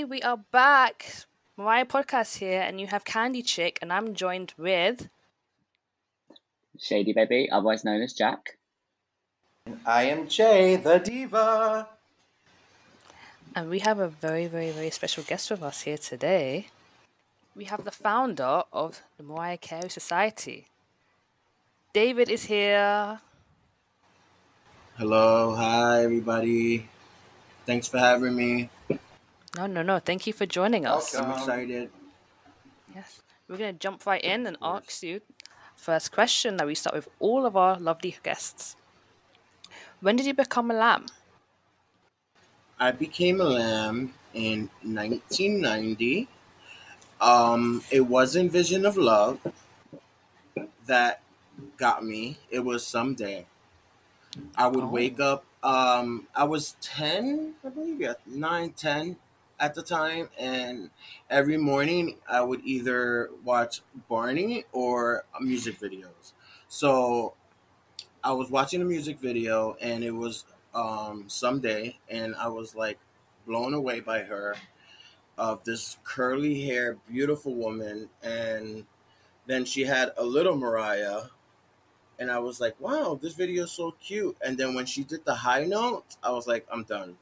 Lambily, we are back. Mariah Podcast here, and you have Candy Chick, and I'm joined with Shady Baby, otherwise known as Jack. And I am Jay, the diva. And we have a very, very, very special guest with us here today. We have the founder of the Mariah Carey Society. David is here. Hello, hi everybody. Thanks for having me. No, no, no. Thank you for joining us. I'm excited. Yes. We're going to jump right in and ask you first question that we start with all of our lovely guests. When did you become a lamb? I became a lamb in 1990. Um, it wasn't Vision of Love that got me. It was someday. I would Oh. wake up. Um, I was 10, I believe, yeah, 9, 10 at the time. And every morning I would either watch Barney or music videos. So I was watching a music video and it was um, someday, and I was like blown away by her of this curly hair, beautiful woman. And then she had a little Mariah, and I was like, wow, this video is so cute. And then when she did the high note, I was like, I'm done.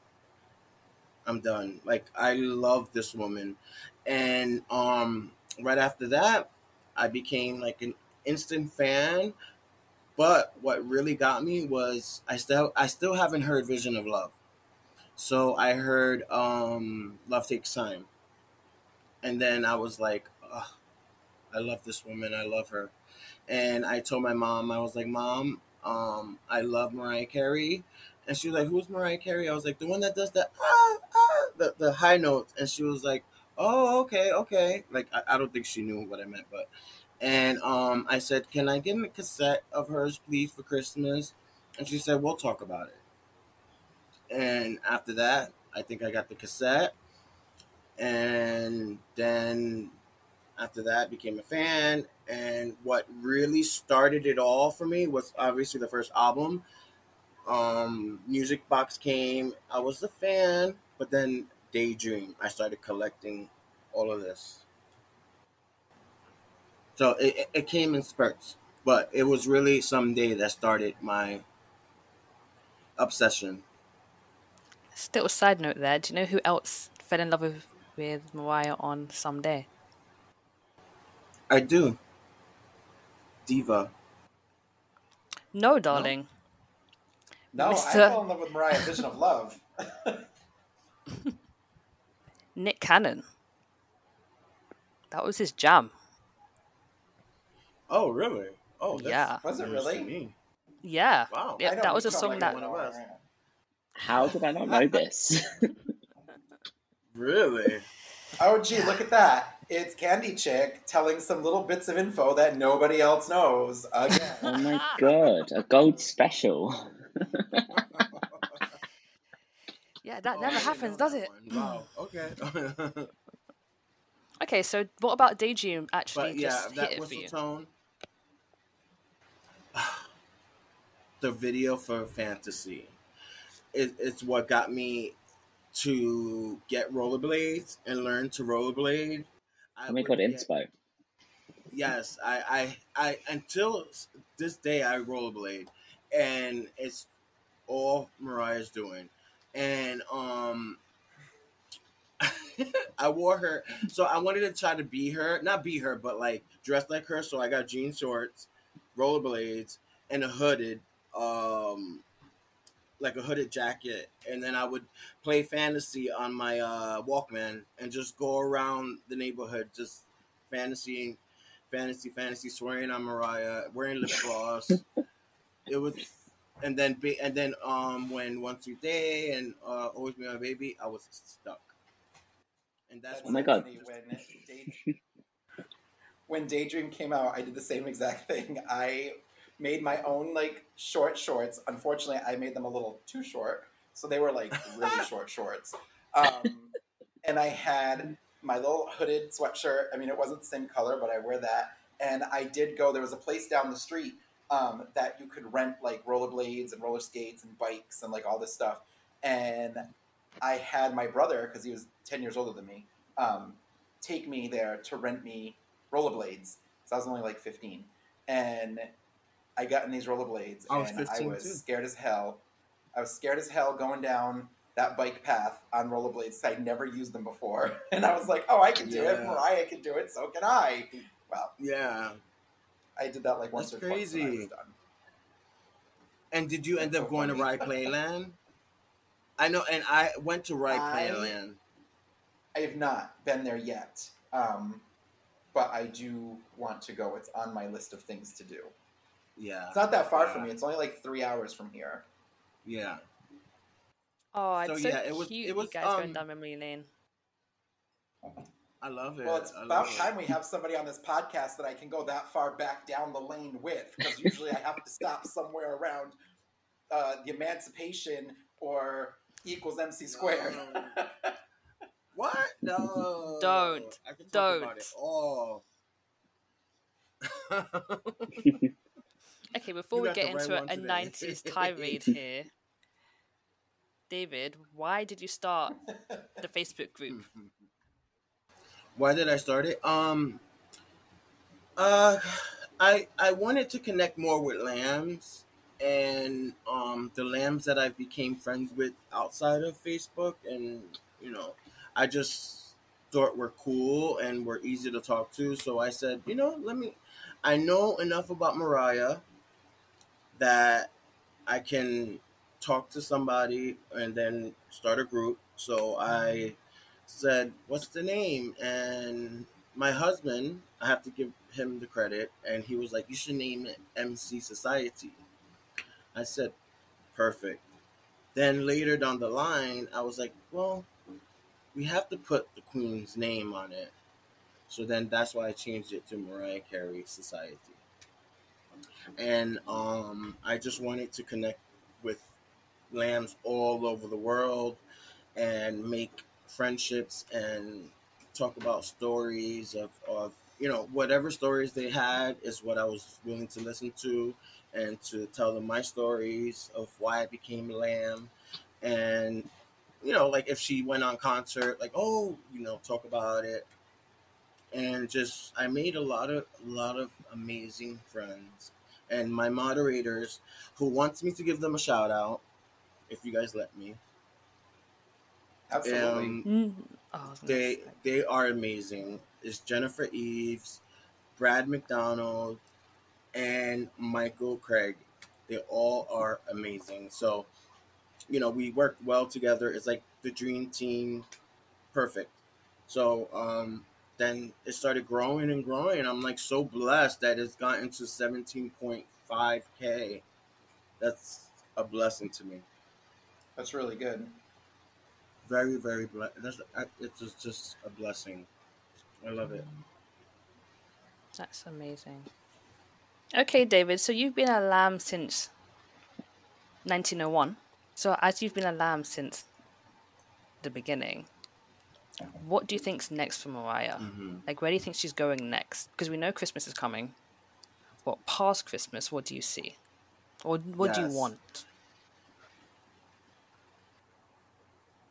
I'm done. Like I love this woman. And um right after that, I became like an instant fan. But what really got me was I still I still haven't heard Vision of Love. So I heard um Love Takes Time. And then I was like, I love this woman. I love her. And I told my mom, I was like, Mom, um, I love Mariah Carey. And she was like, Who's Mariah Carey? I was like, The one that does the ah, ah, the, the high notes. And she was like, Oh, okay, okay. Like I, I don't think she knew what I meant, but and um I said, Can I get a cassette of hers, please, for Christmas? And she said, We'll talk about it. And after that, I think I got the cassette. And then after that became a fan and what really started it all for me was obviously the first album um music box came i was a fan but then daydream i started collecting all of this so it, it- came in spurts but it was really someday that started my obsession Just a little side note there. Do you know who else fell in love with, with Mariah on Someday? i do diva No, darling. No, I Mr. fell in love with Mariah Vision of Love. Nick Cannon. That was his jam. oh really oh that's Yeah. Was it news to really? me. Yeah. Wow. Yeah, that was a song like that one. How did I not know this? really Oh, gee, look at that. It's Candy Chick telling some little bits of info that nobody else knows again. oh my god, a gold special. Yeah, that Oh, never happens, does it? one. Wow. Okay. Okay, so what about Daydream actually but yeah, just that hit it for whistle you? tone. the video for Fantasy, it, it's what got me to get rollerblades and learn to rollerblade. I my would god, get- inspo. Yes, I, I, I until this day I rollerblade, and it's all Mariah's doing, and um, I wore her. So I wanted to try to be her, not be her, but like dress like her. So I got jean shorts, rollerblades, and a hooded, um, like a hooded jacket, and then I would play fantasy on my uh, Walkman and just go around the neighborhood, just fantasying fantasy, fantasy, swearing on Mariah, wearing lip gloss. it was, and then be, and then um when One Sweet Day and uh, Always Be My Baby, I was stuck. And that's Oh my God. When, Day- when Daydream came out, I did the same exact thing. I made my own like short shorts. Unfortunately, I made them a little too short, so they were like really short shorts. Um, and I had my little hooded sweatshirt. I mean, it wasn't the same color, but I wear that. And I did go. There was a place down the street um, that you could rent like rollerblades and roller skates and bikes and like all this stuff. And I had my brother, because he was 10 years older than me, um, take me there to rent me rollerblades. So I was only like 15. And I got in these rollerblades I and I was too. scared as hell. I was scared as hell going down that bike path on rollerblades. I'd never used them before. And I was like, oh, I can do it. Mariah can do it. So can I. Well, Yeah. I did that like once That's or twice when I was crazy. done. And did you end That's up so going to funny. Rye Playland? I know, and I went to Rye I- Playland. I have not been there yet, um, but I do want to go. It's on my list of things to do. Yeah. It's not that far from me. It's only like three hours from here. Yeah. Oh, it's So, so, yeah, it was- cute. it was, you guys going um, down memory lane. I love it. Well, it's I love about it. time we have somebody on this podcast that I can go that far back down the lane with, because usually I have to stop somewhere around uh, the Emancipation or equals MC squared. No. What? No. Don't. I can talk Don't. it all. Okay, before You we get into a, one a today. 90s tirade here, David, why did you start the Facebook group? Why did I start it? Um, uh, I I wanted to connect more with lambs and um the lambs that I became friends with outside of Facebook, and you know, I just thought were cool and were easy to talk to. So I said, you know, let me. I know enough about Mariah that I can talk to somebody and then start a group. So I said, "What's the name?" And my husband, I have to give him the credit, and he was like, "You should name it MC Society." I said, "Perfect." Then later down the line, I was like, "Well, we have to put the Queen's name on it." So then that's why I changed it to Mariah Carey Society. And um, I just wanted to connect with lambs all over the world and make friendships and talk about stories of, of you know whatever stories they had is what I was willing to listen to and to tell them my stories of why I became a lamb. And you know like if she went on concert like oh you know talk about it. And just I made a lot of a lot of amazing friends and my moderators who wants me to give them a shout out if you guys let me Absolutely. um, Mm. Oh, I was gonna they say. they are amazing. It's Jennifer Eves, Brad McDonald, and Michael Craig. They all are amazing. So, you know, we work well together. It's like the dream team, perfect. So, um, then it started growing and growing. I'm like so blessed that it's gotten to 17.5k. That's a blessing to me. That's really good. Very, very blessed. It's just, just a blessing. I love it. That's amazing. Okay, David, so you've been a lamb since 1901. So, as you've been a lamb since the beginning, what do you think's next for Mariah? hmm Like, where do you think she's going next? Because we know Christmas is coming. What past Christmas? What do you see, or what do you want?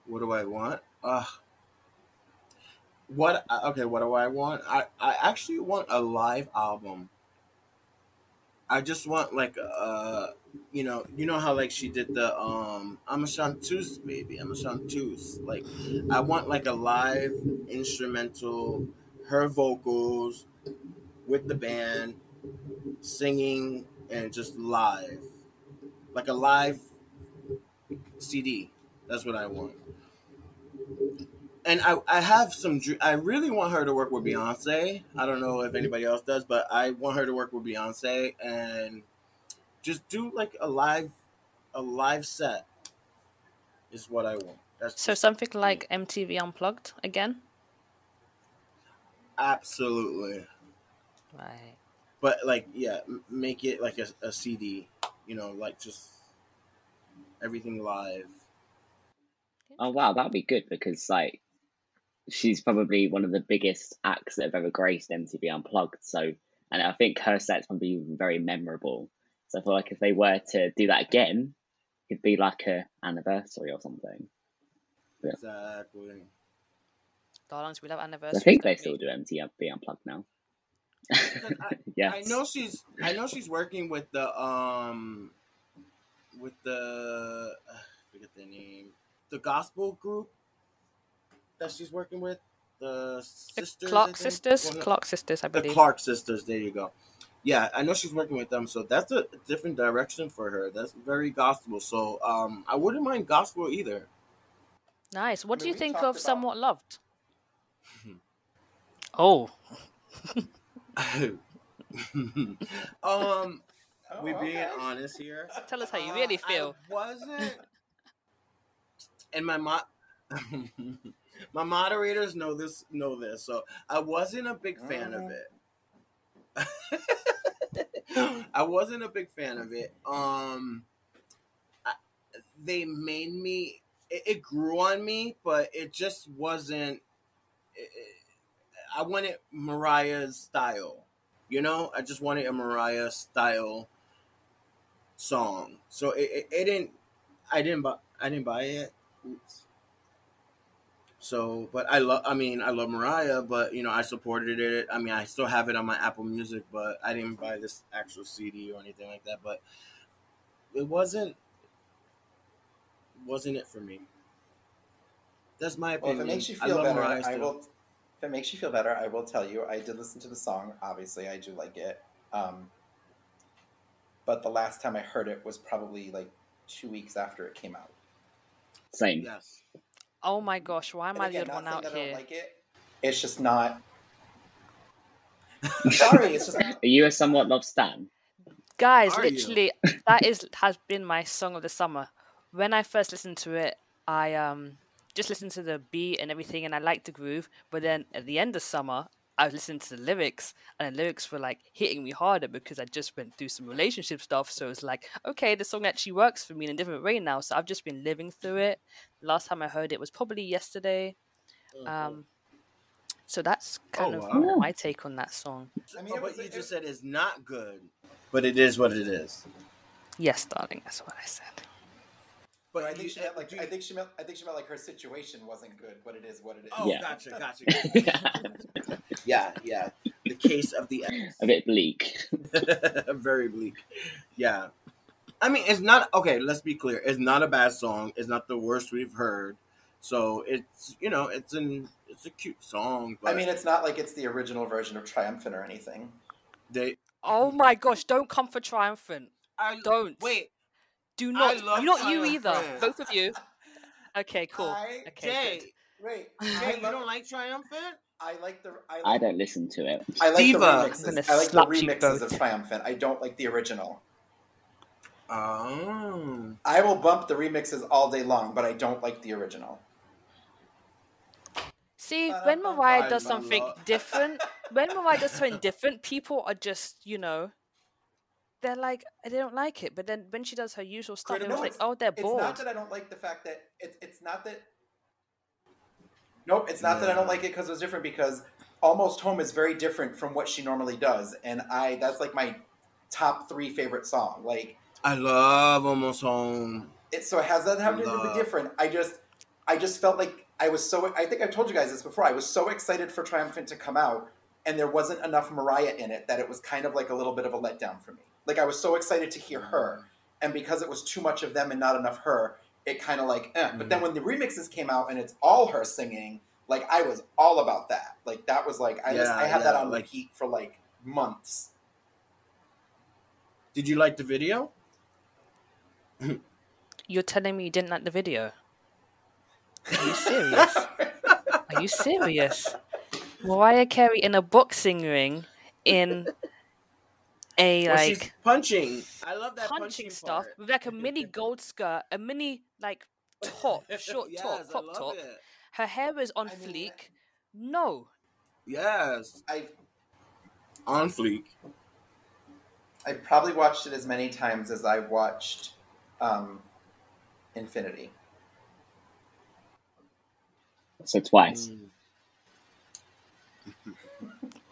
What do I want? Uh what okay, what do I want? I, I actually want a live album. I just want like uh you know, you know how like she did the um I'm a chanteuse baby, I'm a chanteuse. Like I want like a live instrumental, her vocals with the band singing and just live. Like a live CD. That's what I want and I, I have some I really want her to work with Beyonce. I don't know if anybody else does, but I want her to work with Beyonce and just do like a live a live set is what I want. That's So something like MTV Unplugged again, absolutely. right? But like yeah, make it like a, a CD, you know, like just everything live. Oh wow, that'd be good because like she's probably one of the biggest acts that have ever graced MTV Unplugged. So, and I think her set's gonna be very memorable. So I feel like if they were to do that again, it'd be like a anniversary or something. Yeah. Exactly. Darlings, we love I anniversary. think they still do MTV Unplugged now. I- yes. I know she's I know she's working with the um with the uh, forget the name the gospel group that she's working with the The sisters I Clark sisters, Well, no, Clark sisters, I believe. the. Clark sisters there you go yeah I know she's working with them so that's a different direction for her that's very gospel so um I wouldn't mind gospel either Nice. What I do you think of about- Somewhat Loved? oh, um Oh, we being okay. honest here tell us how you Uh, really feel. I wasn't, and my mo- my moderators know this. Know this. So I wasn't a big fan of it. I wasn't a big fan of it. Um, I, they made me. It, it grew on me, but it just wasn't. It, it- I wanted Mariah's style. You know, I just wanted a Mariah style song. So it, it, it didn't. I didn't buy. I didn't buy it. So, but I love. I mean, I love Mariah, but you know, I supported it. I mean, I still have it on my Apple Music, but I didn't buy this actual CD or anything like that. But it wasn't. Wasn't it for me? That's my Well, opinion. if it makes you feel better, Mariah I still. will. If it makes you feel better, I will tell you. I did listen to the song. Obviously, I do like it. Um, but the last time I heard it was probably like two weeks after it came out. Same. Yes. Oh my gosh, why am And I again, the odd one saying out that I here? don't like it. It's just not. Sorry, it's just not. Are you a somewhat love stan? Guys, Are you? literally, that is has been my song of the summer. When I first listened to it, I um just listened to the beat and everything, and I liked the groove. But then at the end of summer, I was listening to the lyrics, and the lyrics were like hitting me harder because I just went through some relationship stuff. So it's like, okay, the song actually works for me in a different way now. So I've just been living through it. Last time I heard it was probably yesterday. Um, so that's kind Oh, of wow. my take on that song. I mean, what you just said is not good, but it is what it is. Yes, darling, that's what I said. But I you- think she meant like do I think she meant I think she meant like her situation wasn't good, but it is what it is. Oh, Yeah. gotcha, gotcha. gotcha. yeah, yeah. The case of the a bit bleak. very bleak. Yeah. I mean, it's not okay. Let's be clear. It's not a bad song. It's not the worst we've heard. So it's you know it's an it's a cute song. But I mean, it's not like it's the original version of Triumphant or anything. they Oh my gosh, don't come for triumphant. I Don't. wait. Do I not. love not you either. Triumphant. Both of you. Okay, cool. I, Okay, Jay, good. wait, Jay, you don't like Triumphant? I like the I, I don't listen to it. I like Diva. the remixes. I like the remixes of Triumphant. I don't like the original. Oh. I will bump the remixes all day long, but I don't like the original. See, when Mariah does something different, when Mariah does something different, people are just, you know, they're like, they don't like it. But then when she does her usual stuff, Critical. everyone's No, like, oh, they're It's bored. not that I don't like the fact that it's it's not that. Nope, it's not that I don't like it because it was different. Because Almost Home is very different from what she normally does, and I that's like my top three favorite song. Like I love Almost Home. it, so it has that having to Love. be different. I just I just felt like I was so I think I've told you guys this before. I was so excited for Triumphant to come out, and there wasn't enough Mariah in it that it was kind of like a little bit of a letdown for me. Like I was so excited to hear her, and because it was too much of them and not enough her, it kind of like. Eh. But then when the remixes came out and it's all her singing, like I was all about that. Like that was like I just I had that on like- repeat for like months. Did you like the video? You're telling me you didn't like the video? Are you serious? Are you serious? Mariah Carey in a boxing ring in a Well, like she's punching. I love that punching, punching, stuff part. with like a mini gold skirt, a mini like top, short yes, top, crop top. it. Her hair is on I mean, fleek. No, Yes, I on fleek. I probably watched it as many times as I watched um, Infinity. So twice. Mm.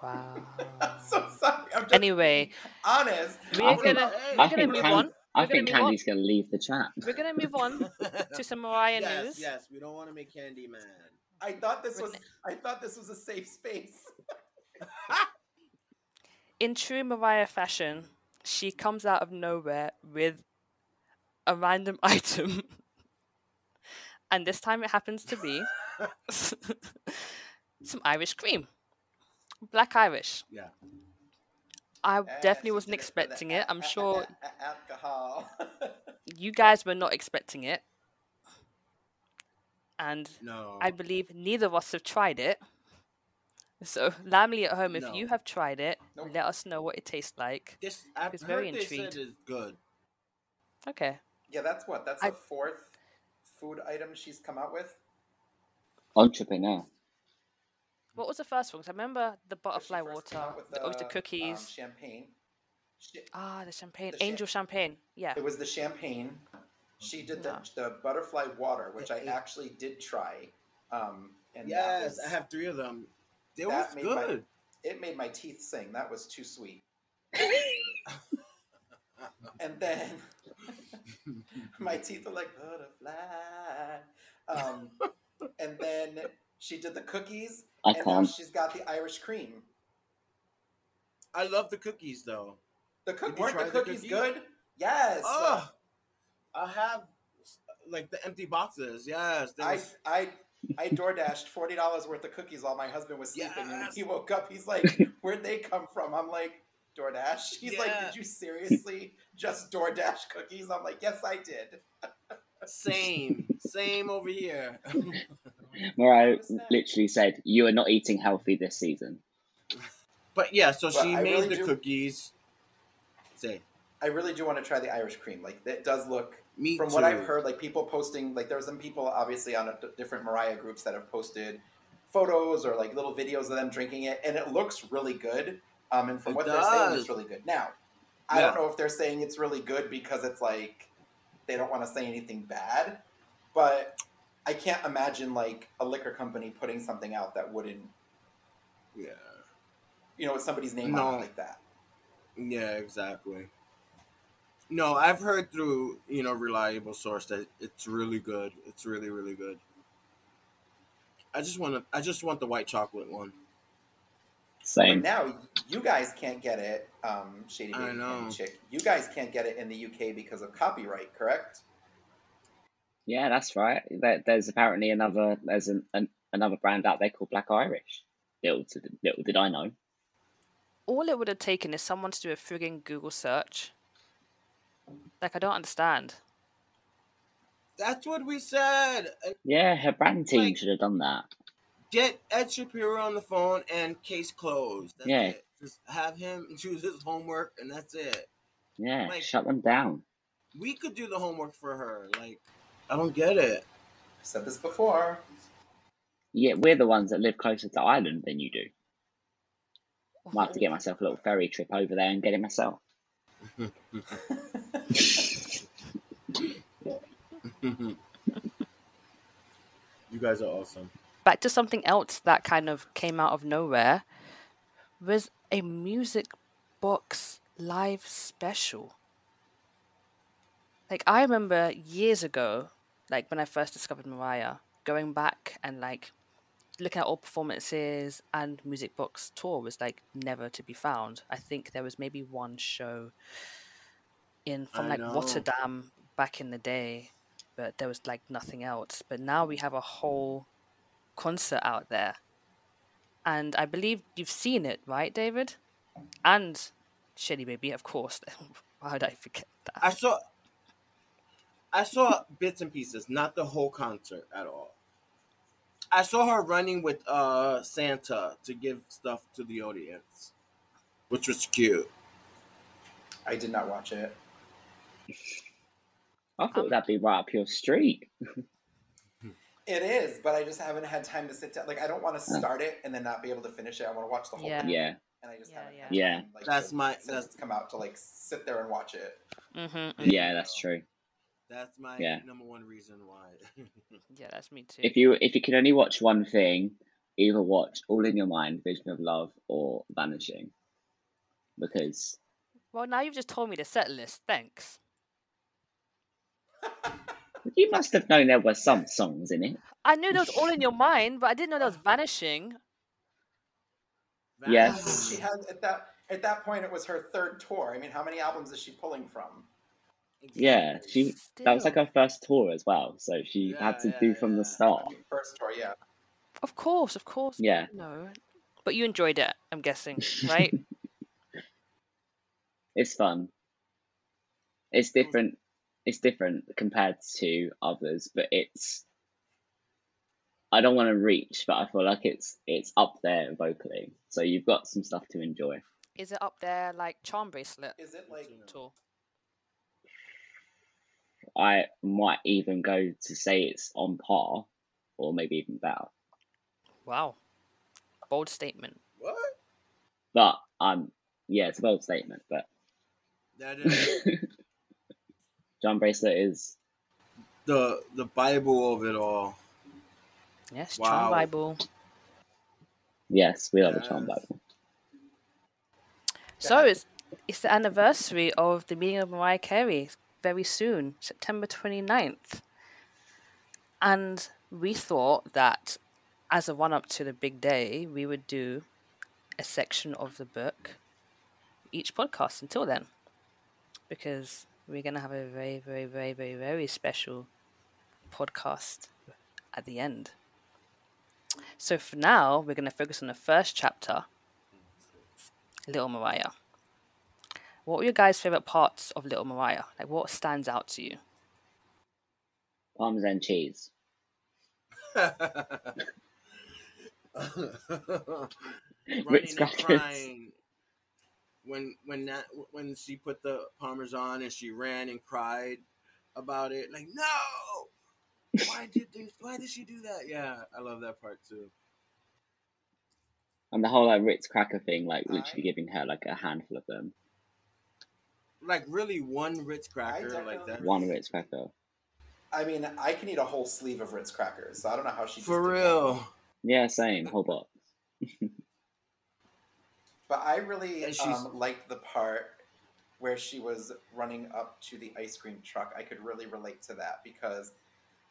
Wow. I'm so sorry. I'm just Anyway, honest. we're I think- gonna Hey, we're I gonna think move Can- on. I We're gonna think move on. Candy's going to leave the chat. We're gonna move on to some Mariah yes, news. yes, we don't want to make Candy mad. I thought this was Renee- I thought this was a safe space. In true Mariah fashion, she comes out of nowhere with a random item. and this time it happens to be some Irish cream. Black Irish. Yeah. I And definitely wasn't did it for the expecting it. I'm sure a- a- alcohol. you guys were not expecting it. And No. I believe neither of us have tried it. So, Lambily at home, if No. you have tried it, Nope. let us know what it tastes like. this I've It's heard very they intrigued. said it's good. Okay. yeah, that's what. That's I- the fourth food item she's come out with. Entrepreneur. What was the first one? Because I remember the butterfly water, came out the oyster um, cookies. champagne. She, ah, the champagne, the cha- angel champagne. Yeah. It was the champagne. She did the, No. the butterfly water, which I The- actually did try. Um, and that yes, was- I have three of them. They that was made my- good. It made my teeth sing. That was too sweet. And then my teeth are like butterfly. Um, and then she did the cookies, I and can't. she's got the Irish cream. I love the cookies though. The cook Did you weren't the try the cookies cookies? good? Yes. Oh, I have like the empty boxes. Yes, they I was- I I door dashed forty dollars worth of cookies while my husband was sleeping, and when he woke up, he's like, "Where'd they come from?" I'm like, "DoorDash." He's like, "Did you seriously just DoorDash cookies?" I'm like, "Yes, I did." same, same over here. Mariah What's literally said, You are not eating healthy this season. but yeah, so But she I made really the do- cookies. Say, I really do want to try the Irish cream. Like, it does look me from too. what I've heard, like people posting, like there's some people obviously on a, different Mariah groups that have posted photos or like little videos of them drinking it, and it looks really good. Um, and from It what they're saying, it's really good. Now, I don't know if they're saying it's really good because it's like they don't want to say anything bad, but I can't imagine like a liquor company putting something out that wouldn't, Yeah, you know, with somebody's name No. on it like that. yeah, exactly. No, I've heard through you know reliable source that it's really good. It's really really good. I just want to. I just want the white chocolate one. But Same. now you guys can't get it, um, Shady I Baby and. Chick. You guys can't get it in the UK because of copyright, correct? Yeah, that's right. There, there's apparently another there's an, an, another brand out there called Black Irish. Little, to, little did I know. All it would have taken is someone to do a frigging Google search. Like, I don't understand. That's what we said. Uh, Yeah, her brand team Like- should have done that. Get Ed Shapiro on the phone and case closed. That's Yeah. it. Just have him do his homework and that's it. Yeah, Like- shut them down. We could do the homework for her. Like, I don't get it. I've said this before. Yeah, we're the ones that live closer to Ireland than you do. I Might have to get myself a little ferry trip over there and get it myself. you guys are awesome. Back to something else that kind of came out of nowhere was a music box live special. Like, I remember years ago, like when I first discovered Mariah, going back and like looking at all performances and music box tour was like never to be found. I think there was maybe one show in from I like know. Rotterdam back in the day, but there was like nothing else. But now we have a whole concert out there. And I believe you've seen it, right, David? And Shelly Baby, of course. Why would I forget that? I saw I saw bits and pieces, not the whole concert at all. I saw her running with uh Santa to give stuff to the audience, which was cute. I did not watch it. I thought Um, that'd be right up your street. It is, but I just haven't had time to sit down. Like, I don't want to start it and then not be able to finish it. I want to watch the whole Yeah. thing, Yeah, and I just Yeah, haven't. yeah. Had time, like, That's to- my- that's- come out to like sit there and watch it. Mm-hmm. yeah, that's true. That's my Yeah. number one reason why. Yeah, that's me too. If you if you can only watch one thing, either watch All in Your Mind, Vision of Love, or Vanishing, because Well, now you've just told me the set list. Thanks. You must have known there were some songs in it. I knew that was all in your mind, but I didn't know that was vanishing. Yes. She had at that at that point it was her third tour. I mean, how many albums is she pulling from? Yeah, she that was like her first tour as well, so she Yeah, had to yeah, do from yeah. the start. I mean, first tour, yeah. Of course, of course. Yeah. No. But you enjoyed it, I'm guessing, right? It's fun. It's different. It's different compared to others, but it's. I don't want to reach, but I feel like it's it's up there vocally. So you've got some stuff to enjoy. Is it up there like Charm Bracelet Is it like tour? I might even go to say it's on par, or maybe even better. Wow. Bold statement. What? But um, yeah, it's a bold statement. But That is Charm Bracelet is the the Bible of it all. Yes, Wow. Charm Bible. yes, we love a Charm Yes. Bible. So it's it's the anniversary of the meeting of Mariah Carey very soon, September 29th. And we thought that as a run up to the big day, we would do a section of the book each podcast until then. Because we're going to have a very, very, very, very, very special podcast at the end. So for now, we're going to focus on the first chapter Little Mariah. What were your guys' favorite parts of Little Mariah? Like, what stands out to you? Parmesan cheese. Running Ritz and crackers. crying when when that when she put the parmesan and she ran and cried about it like no why did they, why did she do that yeah i love that part too And the whole like Ritz cracker thing, like I- literally giving her like a handful of them. Like really one ritz cracker like that definitely- One Ritz cracker. I mean, I can eat a whole sleeve of Ritz crackers, so I don't know how she just for did that. real Yeah, same. Whole box. But I really um, liked the part where she was running up to the ice cream truck. I could really relate to that because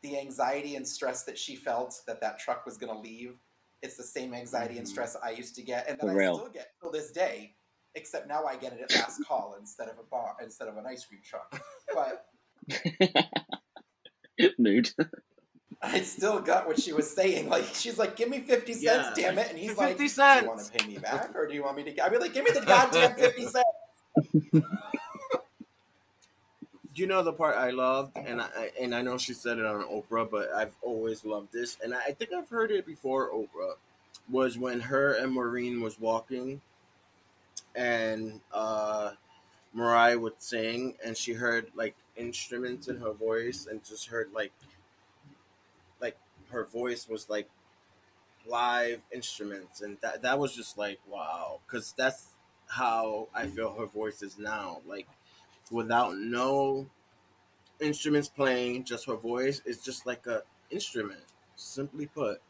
the anxiety and stress that she felt that that truck was going to leave, it's the same anxiety and Mhm. stress I used to get, and that I still get till this day. Except now I get it at last call instead of a bar instead of an ice cream truck. But Mood. I still got what she was saying. Like she's like, "Give me fifty cents, Yeah. damn it!" And he's 50 like, "Do cents. you want to pay me back, or do you want me to?" I'd be like, "Give me the goddamn fifty cents." Do you know the part I loved, and I and I know she said it on Oprah, but I've always loved this, and I think I've heard it before. Oprah was when her and Maureen was walking, and uh, Mariah would sing, and she heard like instruments in her voice, and just heard like like her voice was like live instruments, and that that was just like wow, because that's how I feel her voice is now, like without no instruments playing, just her voice is just like a instrument. Simply put.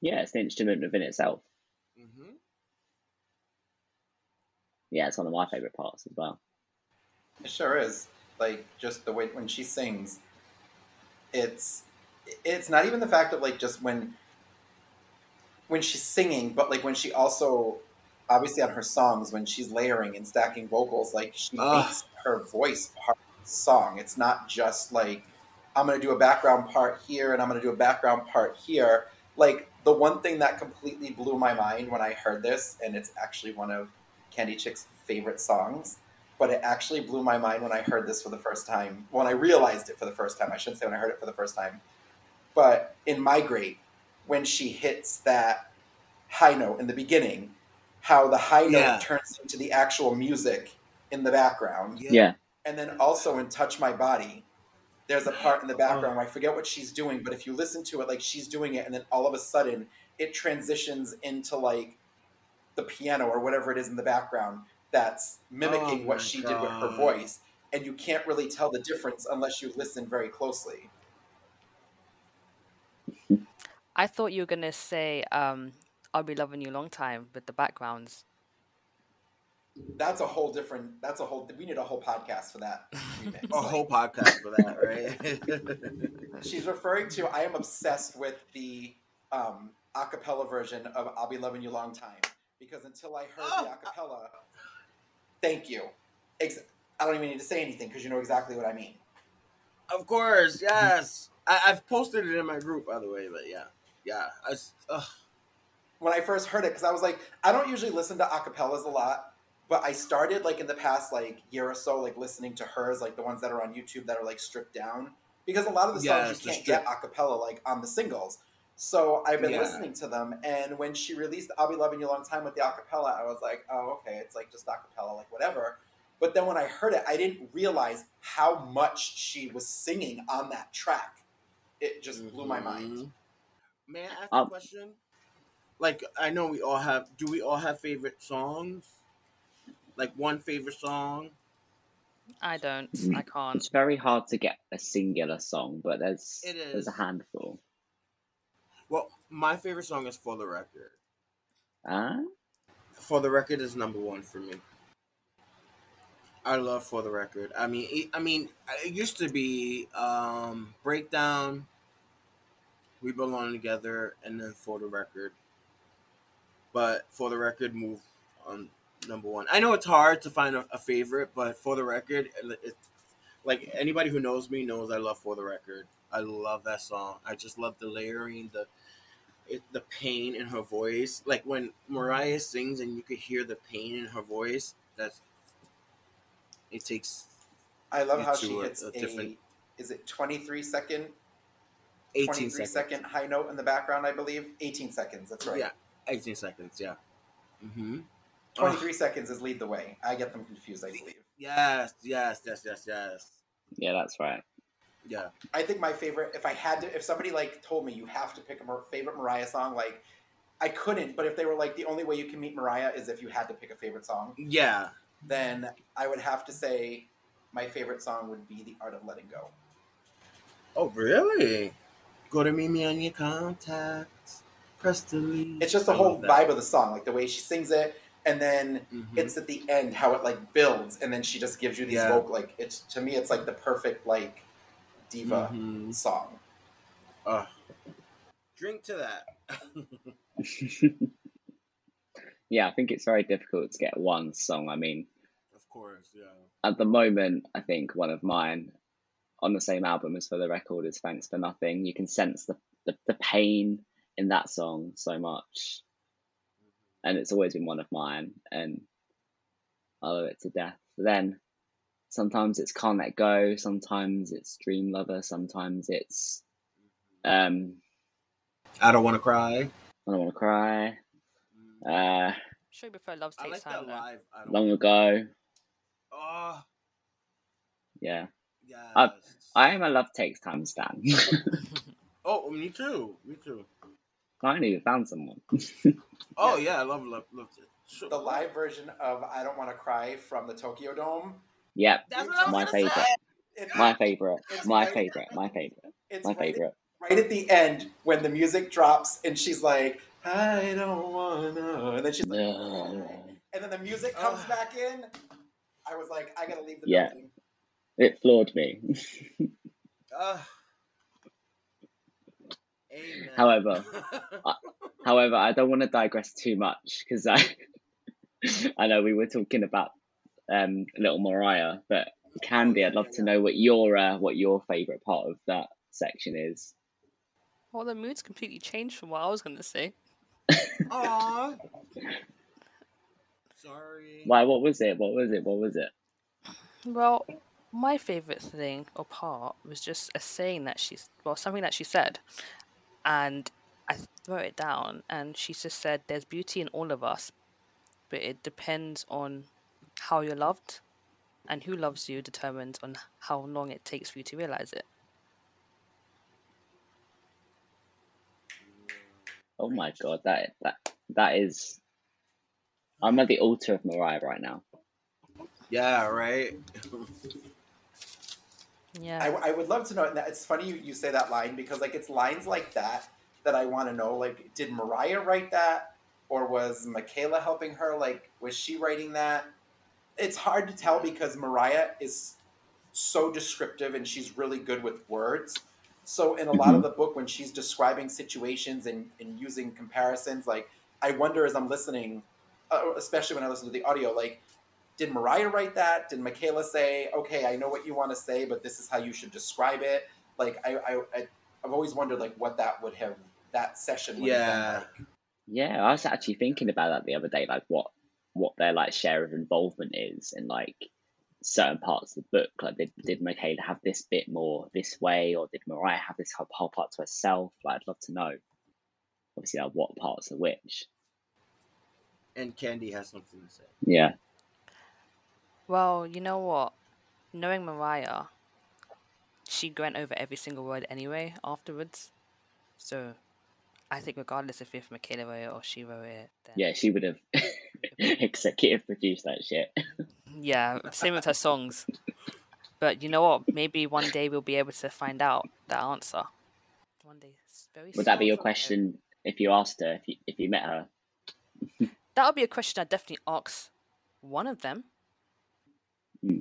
yeah, it's an instrument within itself. Mm-hmm. Yeah, it's one of my favorite parts as well. It sure is. Like just the way when she sings, it's it's not even the fact of like just when when she's singing, but like when she also obviously on her songs when she's layering and stacking vocals, like she makes her voice part of the song. It's not just like I'm gonna do a background part here and I'm gonna do a background part here. Like the one thing that completely blew my mind when I heard this, and it's actually one of Candy Chick's favorite songs, but it actually blew my mind when I heard this for the first time. When I realized it for the first time, I shouldn't say when I heard it for the first time, but in Migrate, when she hits that high note in the beginning, how the high note Yeah. turns into the actual music in the background. Yeah, And then also in Touch My Body, there's a part in the oh. background where I forget what she's doing, but if you listen to it, like she's doing it, and then all of a sudden it transitions into like the piano or whatever it is in the background that's mimicking Oh what my she did with her voice. And you can't really tell the difference unless you listen very closely. I thought you were gonna say, um, "I'll be loving you long time" with the backgrounds. that's a whole different. That's a whole. We need a whole podcast for that. Remix. a whole podcast for that, right? She's referring to. I am obsessed with the um, acapella version of "I'll Be Loving You Long Time" because until I heard oh. the acapella, thank you. Ex- I don't even need to say anything because you know exactly what I mean. Of course, yes. I, have posted it in my group, by the way, but yeah, yeah. I, when I first heard it, because I was like, I don't usually listen to acapellas a lot, but I started like in the past like year or so, like listening to hers, like the ones that are on YouTube that are like stripped down, because a lot of the songs yes, you can't get acapella like on the singles. So I've been yeah. listening to them, and when she released "I'll Be Loving You a Long Time" with the acapella, I was like, "Oh, okay, it's like just acapella, like whatever." But then when I heard it, I didn't realize how much she was singing on that track. It just mm-hmm. blew my mind. Mm-hmm. May I ask um, a question? Like, I know we all have. Do we all have favorite songs? Like one favorite song? I don't. Mm. I can't. It's very hard to get a singular song, but there's it is. there's a handful. Well, my favorite song is "For the Record." Ah. Uh? For the Record is number one for me. I love for the record. I mean, it, I mean, it used to be um, breakdown. We belong together, and then for the record. But for the record, move on number one. I know it's hard to find a, a favorite, but for the record, it's like anybody who knows me knows I love for the record. I love that song. I just love the layering, the it, the pain in her voice. Like when Mariah sings and you could hear the pain in her voice. That's it takes. I love how she hits a, a different. Is it twenty three second? 18 seconds. second high note in the background, I believe. 18 seconds. That's right. Yeah, 18 seconds. Yeah. Mm-hmm. 23 seconds is lead the way. I get them confused, I believe. Yes, yes, yes, yes, yes. Yeah, that's right. Yeah. I think my favorite, if I had to, if somebody like told me you have to pick a favorite Mariah song, like I couldn't, but if they were like the only way you can meet Mariah is if you had to pick a favorite song. Yeah then I would have to say my favorite song would be The Art of Letting Go. Oh, really? Go to meet me on your contacts. Press delete. It's just the whole vibe of the song, like the way she sings it, and then mm-hmm. it's at the end how it like builds, and then she just gives you these yeah. vocal like it's to me it's like the perfect like diva mm-hmm. song. Uh, drink to that. yeah, I think it's very difficult to get one song. I mean, of course, yeah. At the moment, I think one of mine on the same album as for the record is Thanks for Nothing. You can sense the, the, the pain in that song so much. And it's always been one of mine, and I love it to death. But then sometimes it's Can't Let Go, sometimes it's Dream Lover, sometimes it's um I Don't Wanna Cry. I Don't Wanna Cry. Uh, sure you prefer Love Takes like Time. Live. Long ago. Oh. Yeah. Yes. I, I am a Love Takes Time stan. oh, me too. Me too. I even found someone. oh yeah, I love love love sure. The live version of "I Don't Want to Cry" from the Tokyo Dome. Yep, my favorite. my favorite. My favorite. My favorite. My favorite. Right at the end, when the music drops and she's like, I don't wanna. And then she's like, and then the music comes back in. I was like, I gotta leave the yeah. building. It floored me. uh, however, I, however, I don't want to digress too much because I, I know we were talking about um, little Mariah, but Candy, I'd love to know what your uh, what your favorite part of that section is. Well, the mood's completely changed from what I was going to say. Aww. Sorry. Why? What was it? What was it? What was it? Well, my favorite thing or part was just a saying that she's well, something that she said, and I wrote it down, and she just said, "There's beauty in all of us, but it depends on how you're loved, and who loves you determines on how long it takes for you to realize it." Oh my god, that that that is. I'm at the altar of Mariah right now. Yeah, right. yeah. I, I would love to know. It's funny you, you say that line because like it's lines like that that I want to know. Like, did Mariah write that, or was Michaela helping her? Like, was she writing that? It's hard to tell because Mariah is so descriptive and she's really good with words. So in a lot of the book, when she's describing situations and, and using comparisons, like I wonder as I'm listening, uh, especially when I listen to the audio, like did Mariah write that? Did Michaela say, okay, I know what you want to say, but this is how you should describe it? Like I, I, I have always wondered like what that would have that session would have been Yeah. like. Yeah, I was actually thinking about that the other day, like what what their like share of involvement is in like certain parts of the book. Like, did did Michaela have this bit more this way, or did Mariah have this whole, whole part to herself? Like, I'd love to know. Obviously, like what parts are which. And Candy has something to say. Yeah, Well, you know what? Knowing Mariah, she went over every single word anyway afterwards. So I think regardless if if Michaela wrote it or she wrote it, then yeah, she would have executive produce that shit. yeah, same with her songs. But you know what? Maybe one day we'll be able to find out the answer. One day, very. Would that be your question if you asked her if you if you met her? That would be a question I'd definitely ask one of them. Hmm.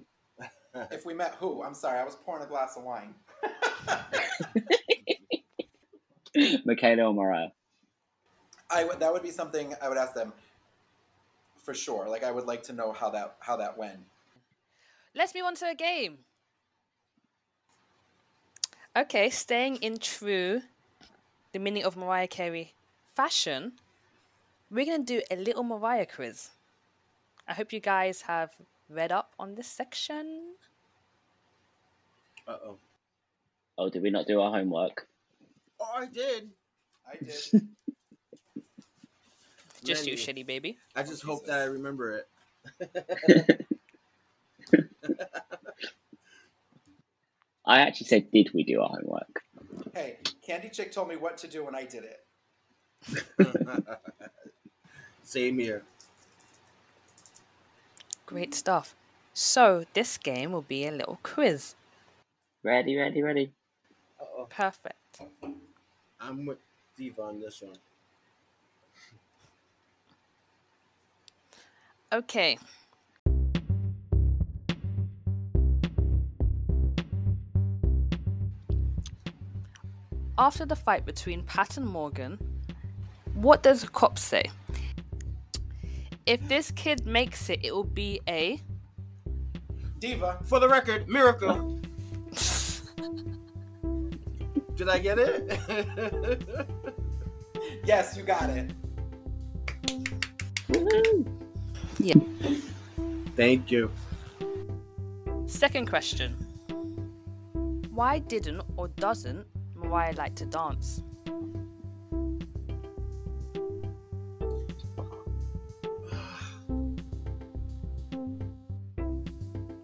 If we met who? I'm sorry, I was pouring a glass of wine. Michaela or Mariah? I would that would be something I would ask them for sure. Like I would like to know how that how that went. Let's move on to a game. Okay, staying in true the meaning of Mariah Carey fashion, we're gonna do a little Mariah quiz. I hope you guys have read up on this section. Uh oh. Oh, did we not do our homework? Oh, I did. I did. Just you, shitty baby. I just hope that I remember it. I actually said, did we do our homework? hey, Candy Chick told me what to do when I did it. Same here. Great stuff. So this game will be a little quiz. Ready, ready, ready. Uh-oh. Perfect. I'm with Diva on this one. Okay. After the fight between Pat and Morgan, what does the cop say? If this kid makes it, it will be a. Diva. For the record, miracle. Did I get it? Yes, you got it. Thank you. Second question. Why didn't or doesn't Mariah like to dance?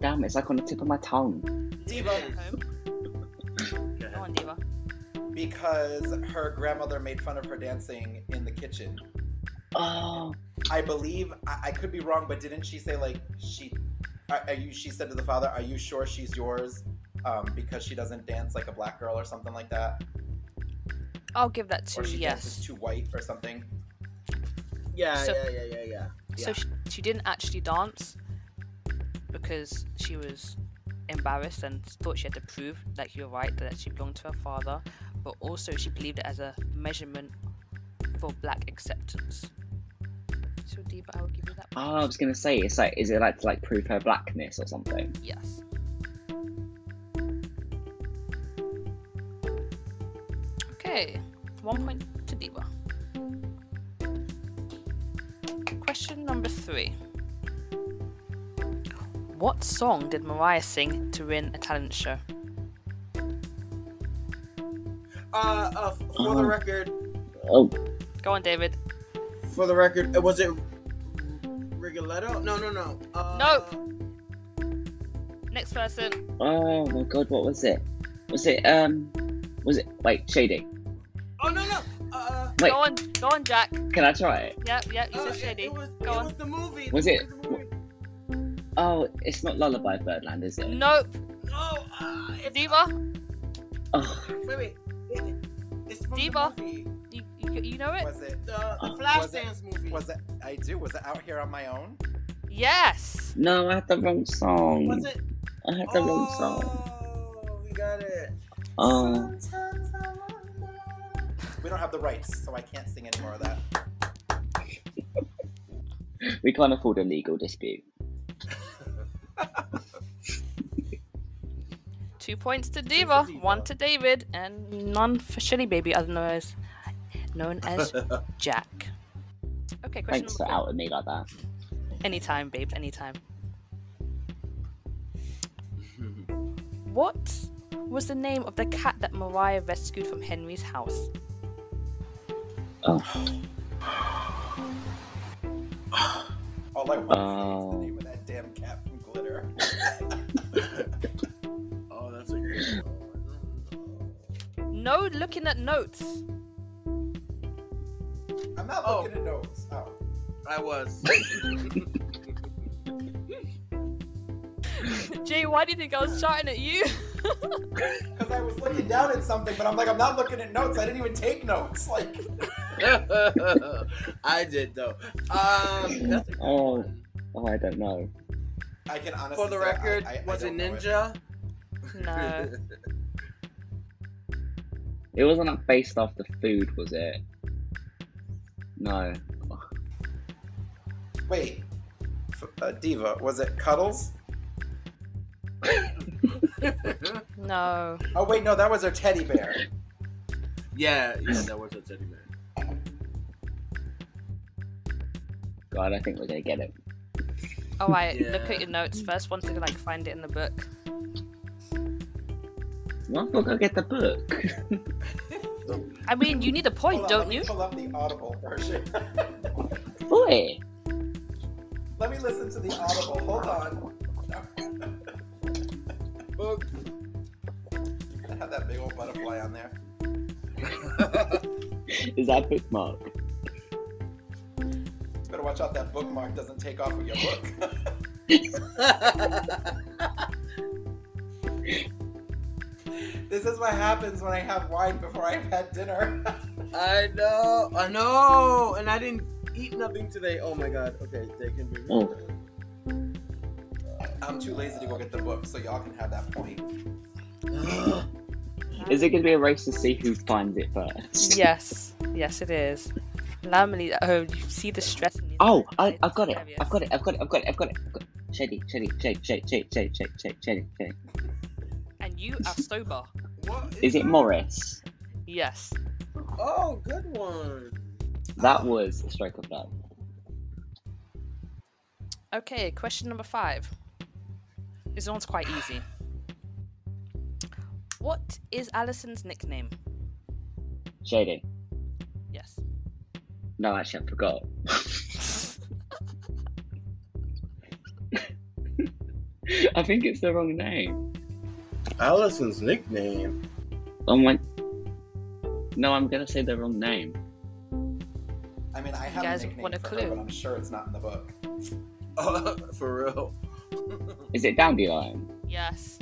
Damn, it's like on the tip of my tongue. Diva. Home. Go on, Diva. Because her grandmother made fun of her dancing in the kitchen. Oh, I believe I, I could be wrong, but didn't she say like she? Are, are you? She said to the father, "Are you sure she's yours?" Um, because she doesn't dance like a black girl or something like that, I'll give that to or she yes. dances too white or something. Yeah, So- yeah, yeah, yeah, yeah. So Yeah. she, she didn't actually dance because she was embarrassed and thought she had to prove that you're right that she belonged to her father, but also she believed it as a measurement for black acceptance. So Diva, I will give you that. oh, I was gonna say, it's like, is it like to like prove her blackness or something? Yes. Okay, one point to Diva. Question number three. What song did Mariah sing to win a talent show? Uh, uh, f- for the Oh. record, Oh, Go on, David. for the record, was it Rigoletto? No, no, no. Uh, Next person. oh my god, what was it? Was it um? Was it wait shady? Oh no, no. Uh, Wait, Go on, go on, Jack. can I try it? Yep, yep. You uh, said shady. it was, Go it on. was the movie. Was it- movie, movie. Oh, it's not Lullaby Birdland, is it? Nope. No, uh, Diva. Oh, Wait, wait. It, it's from Diva. the movie. You, you, you know it? Was it? The, the Oh. Flashdance Was it- movie. Was it? I do. Was it out here on my own? Yes. No, I had the wrong song. Was it? I had the wrong song. Oh, we got it. Oh, Sometimes We don't have the rights, so I can't sing any more of that. we can't afford a legal dispute. Two points to for Diva, Diva. one to David, and none for Shelly Baby, otherwise known as Jack. Okay, question Thanks for number four. outing me like that. Anytime, babe, anytime. What was the name of the cat that Mariah rescued from Henry's house? Oh, All I want to say is the name of that damn cat from Glitter. oh, that's a good one. No looking at notes. I'm not Oh. looking at notes. Oh. I was. Jay, why do you think I was shouting at you? Because I was looking down at something, but I'm like, I'm not looking at notes. I didn't even take notes. Like, I did though. Um, that's a good Oh. oh, I don't know. I can honestly For the say record, I, I was it don't Ninja? No. It wasn't based off the food, was it? No. Wait, F- uh, Diva, was it Cuddles? No. Oh wait, no, that was her teddy bear. yeah, yeah, that was a teddy bear. God, I think we're gonna get it. Oh, I look at your notes first. Once to like find it in the book. Well, we'll go get the book. I mean, you need a point, Hold on, don't let me you? Pull up the Audible version. Boy, let me listen to the Audible. Hold on. Book. I have that big old butterfly on there. is that bookmark? Better watch out that bookmark doesn't take off with your book. this is what happens when I have wine before I've had dinner. I know, I know, and I didn't eat nothing today. Oh my god. Okay, they can be. Oh. I'm too lazy to go get the book, so y'all can have that point. Is it gonna be a race to see who finds it first? Yes. Yes, it is. Lambily, oh, you see the stress in Oh. I, I've, got it. I've got it. I've got it. I've got it. I've got it. I've got it. Shady, shady, shady, shady, shady, shady, shady, shady, shady. And you are sober. What Is it Morris? Yes. Oh, good one. That was a stroke of luck. Okay, question number five. This one's quite easy. What is Alison's nickname? Shady. Yes. No, actually, I forgot. I think it's the wrong name. Allison's nickname. Oh my. No, I'm gonna say the wrong name. I mean, I have guys a nickname want a for clue? her, but I'm sure it's not in the book. Oh, for real. Is it Dandelion? Yes.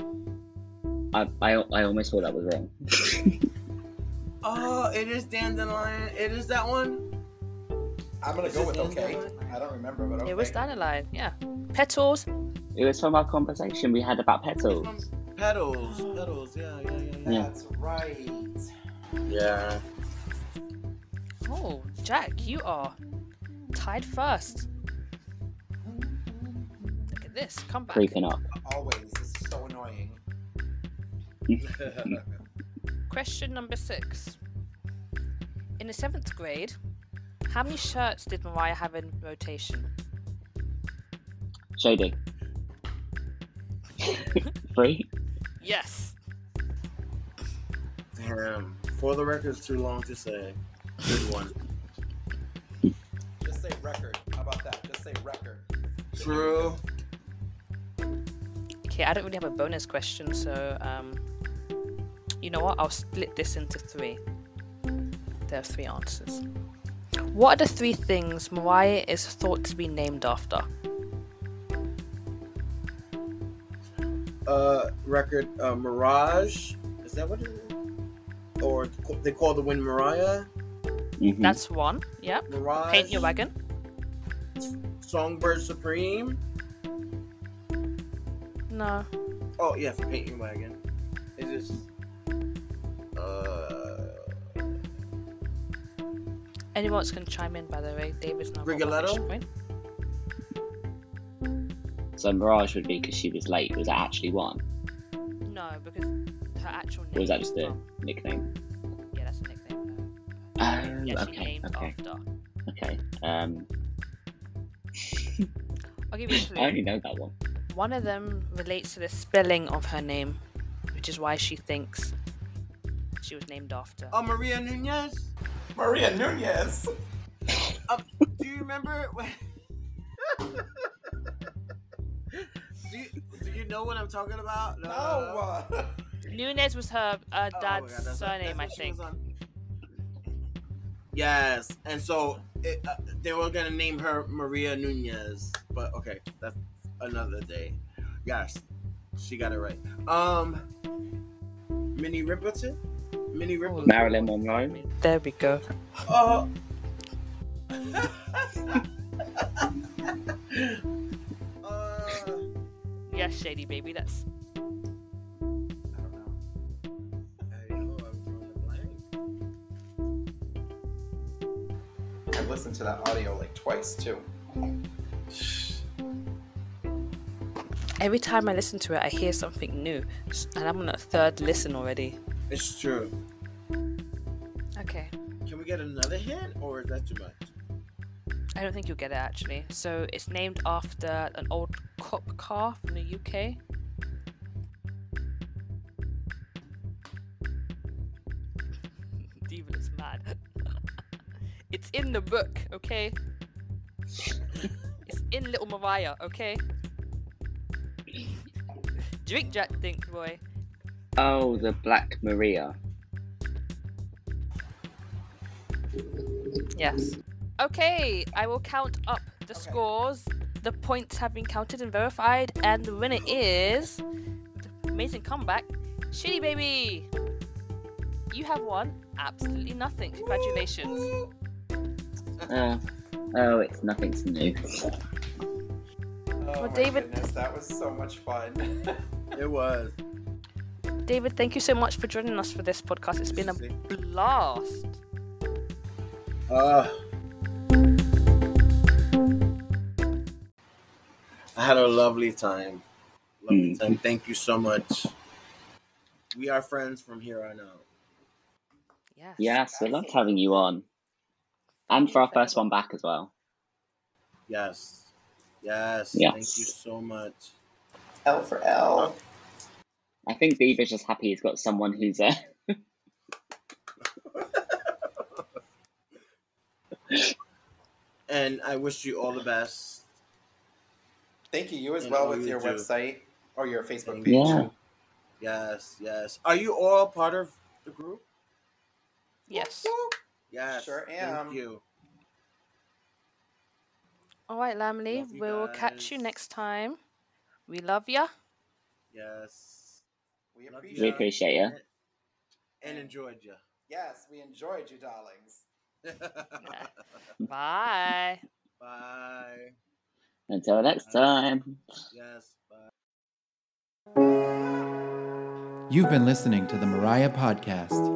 I, I, I almost thought that was wrong. Oh, it is Dandelion. It is that one. I'm gonna Is go with okay. there? I don't remember, but okay. It was Dandelion, yeah. Petals. It was from our conversation we had about petals. Petals. Petals. Yeah, yeah, yeah, yeah. Yeah. That's right. Yeah. Oh, Jack, you are tied first. Look at this. Come back. Creeping up. Always. This is so annoying. Question number six. In the seventh grade, how many shirts did Mariah have in rotation? Shady. Three? Yes. Damn. For the record, it's too long to say. Good one. Just say record. How about that? Just say record. True. Okay, I don't really have a bonus question, so um, you know what? I'll split this into three. There are three answers. What are the three things Mariah is thought to be named after? Uh, record. Uh, Mirage. Is that what it is? Or they call the wind Mariah. Mhm. That's one. Yep. Mirage. Paint your wagon. Songbird Supreme. No. Oh yeah, for your Wagon. It is. Uh, Anyone else can chime in, by the way. David's not. got Rigoletto? Extra point. So Mirage would be because she was late. Was that actually one? No, because her actual name. Or was that just a Tom. nickname? Yeah, that's a nickname. Oh, Yeah, she okay, named okay, after. okay. Um, I'll give you a clue. I only know that one. One of them relates to the spelling of her name, which is why she thinks she was named after. oh, Maria Nunez. Maria Nunez. Um, do you remember when? You, know what I'm talking about? No. uh, Nunez was her uh, Oh dad's God, that's- surname, that's I what she was think. Yes, and so it, uh, they were gonna name her Maria Nunez, but okay, that's another day. Yes, she got it right. Um, Minnie Riperton, Minnie Riperton. Marilyn Monroe. There we go. Oh. uh, Yes, Shady Baby, that's. I don't know. I don't know. I'm drawing a blank. I've listened to that audio like twice too. Every time I listen to it, I hear something new, and I'm on a third listen already. It's true. Okay, Can we get another hint, or is that too much? I don't think you'll get it actually. So it's named after an old cop car from the UK. Diva looks mad. it's in the book, okay? it's in Little Mariah, okay? Drink Jack Think, boy. Oh, the Black Maria. Yes. Okay, I will count up the Okay. scores. The points have been counted and verified, and the winner is amazing comeback, Shitty Baby. You have won absolutely nothing. Congratulations. Uh, oh, it's nothing's new. Oh my David- goodness, that was so much fun. It was. David, thank you so much for joining us for this podcast. It's been a blast. Uh, I had a lovely time. Lovely Mm. time. Thank you so much. We are friends from here on out. Yes. Yes, we loved having you on. And for our first one back as well. Yes. Yes. Yes. Thank you so much. L for L. I think Beaver's just happy he's got someone who's uh, And I wish you all the best. Thank you. You as And well with you your do. website or your Facebook Thank page. Yeah. Yes, yes. Are you all part of the group? Yes. Yes. Sure am. Thank you. All right, Lambily. Love you We will catch you next time. We love ya. Yes. We Love appreciate We appreciate you. And enjoyed you. Yes, we enjoyed you, darlings. Bye. Bye. Until next time. Yes. Bye. You've been listening to the Mariah Podcast.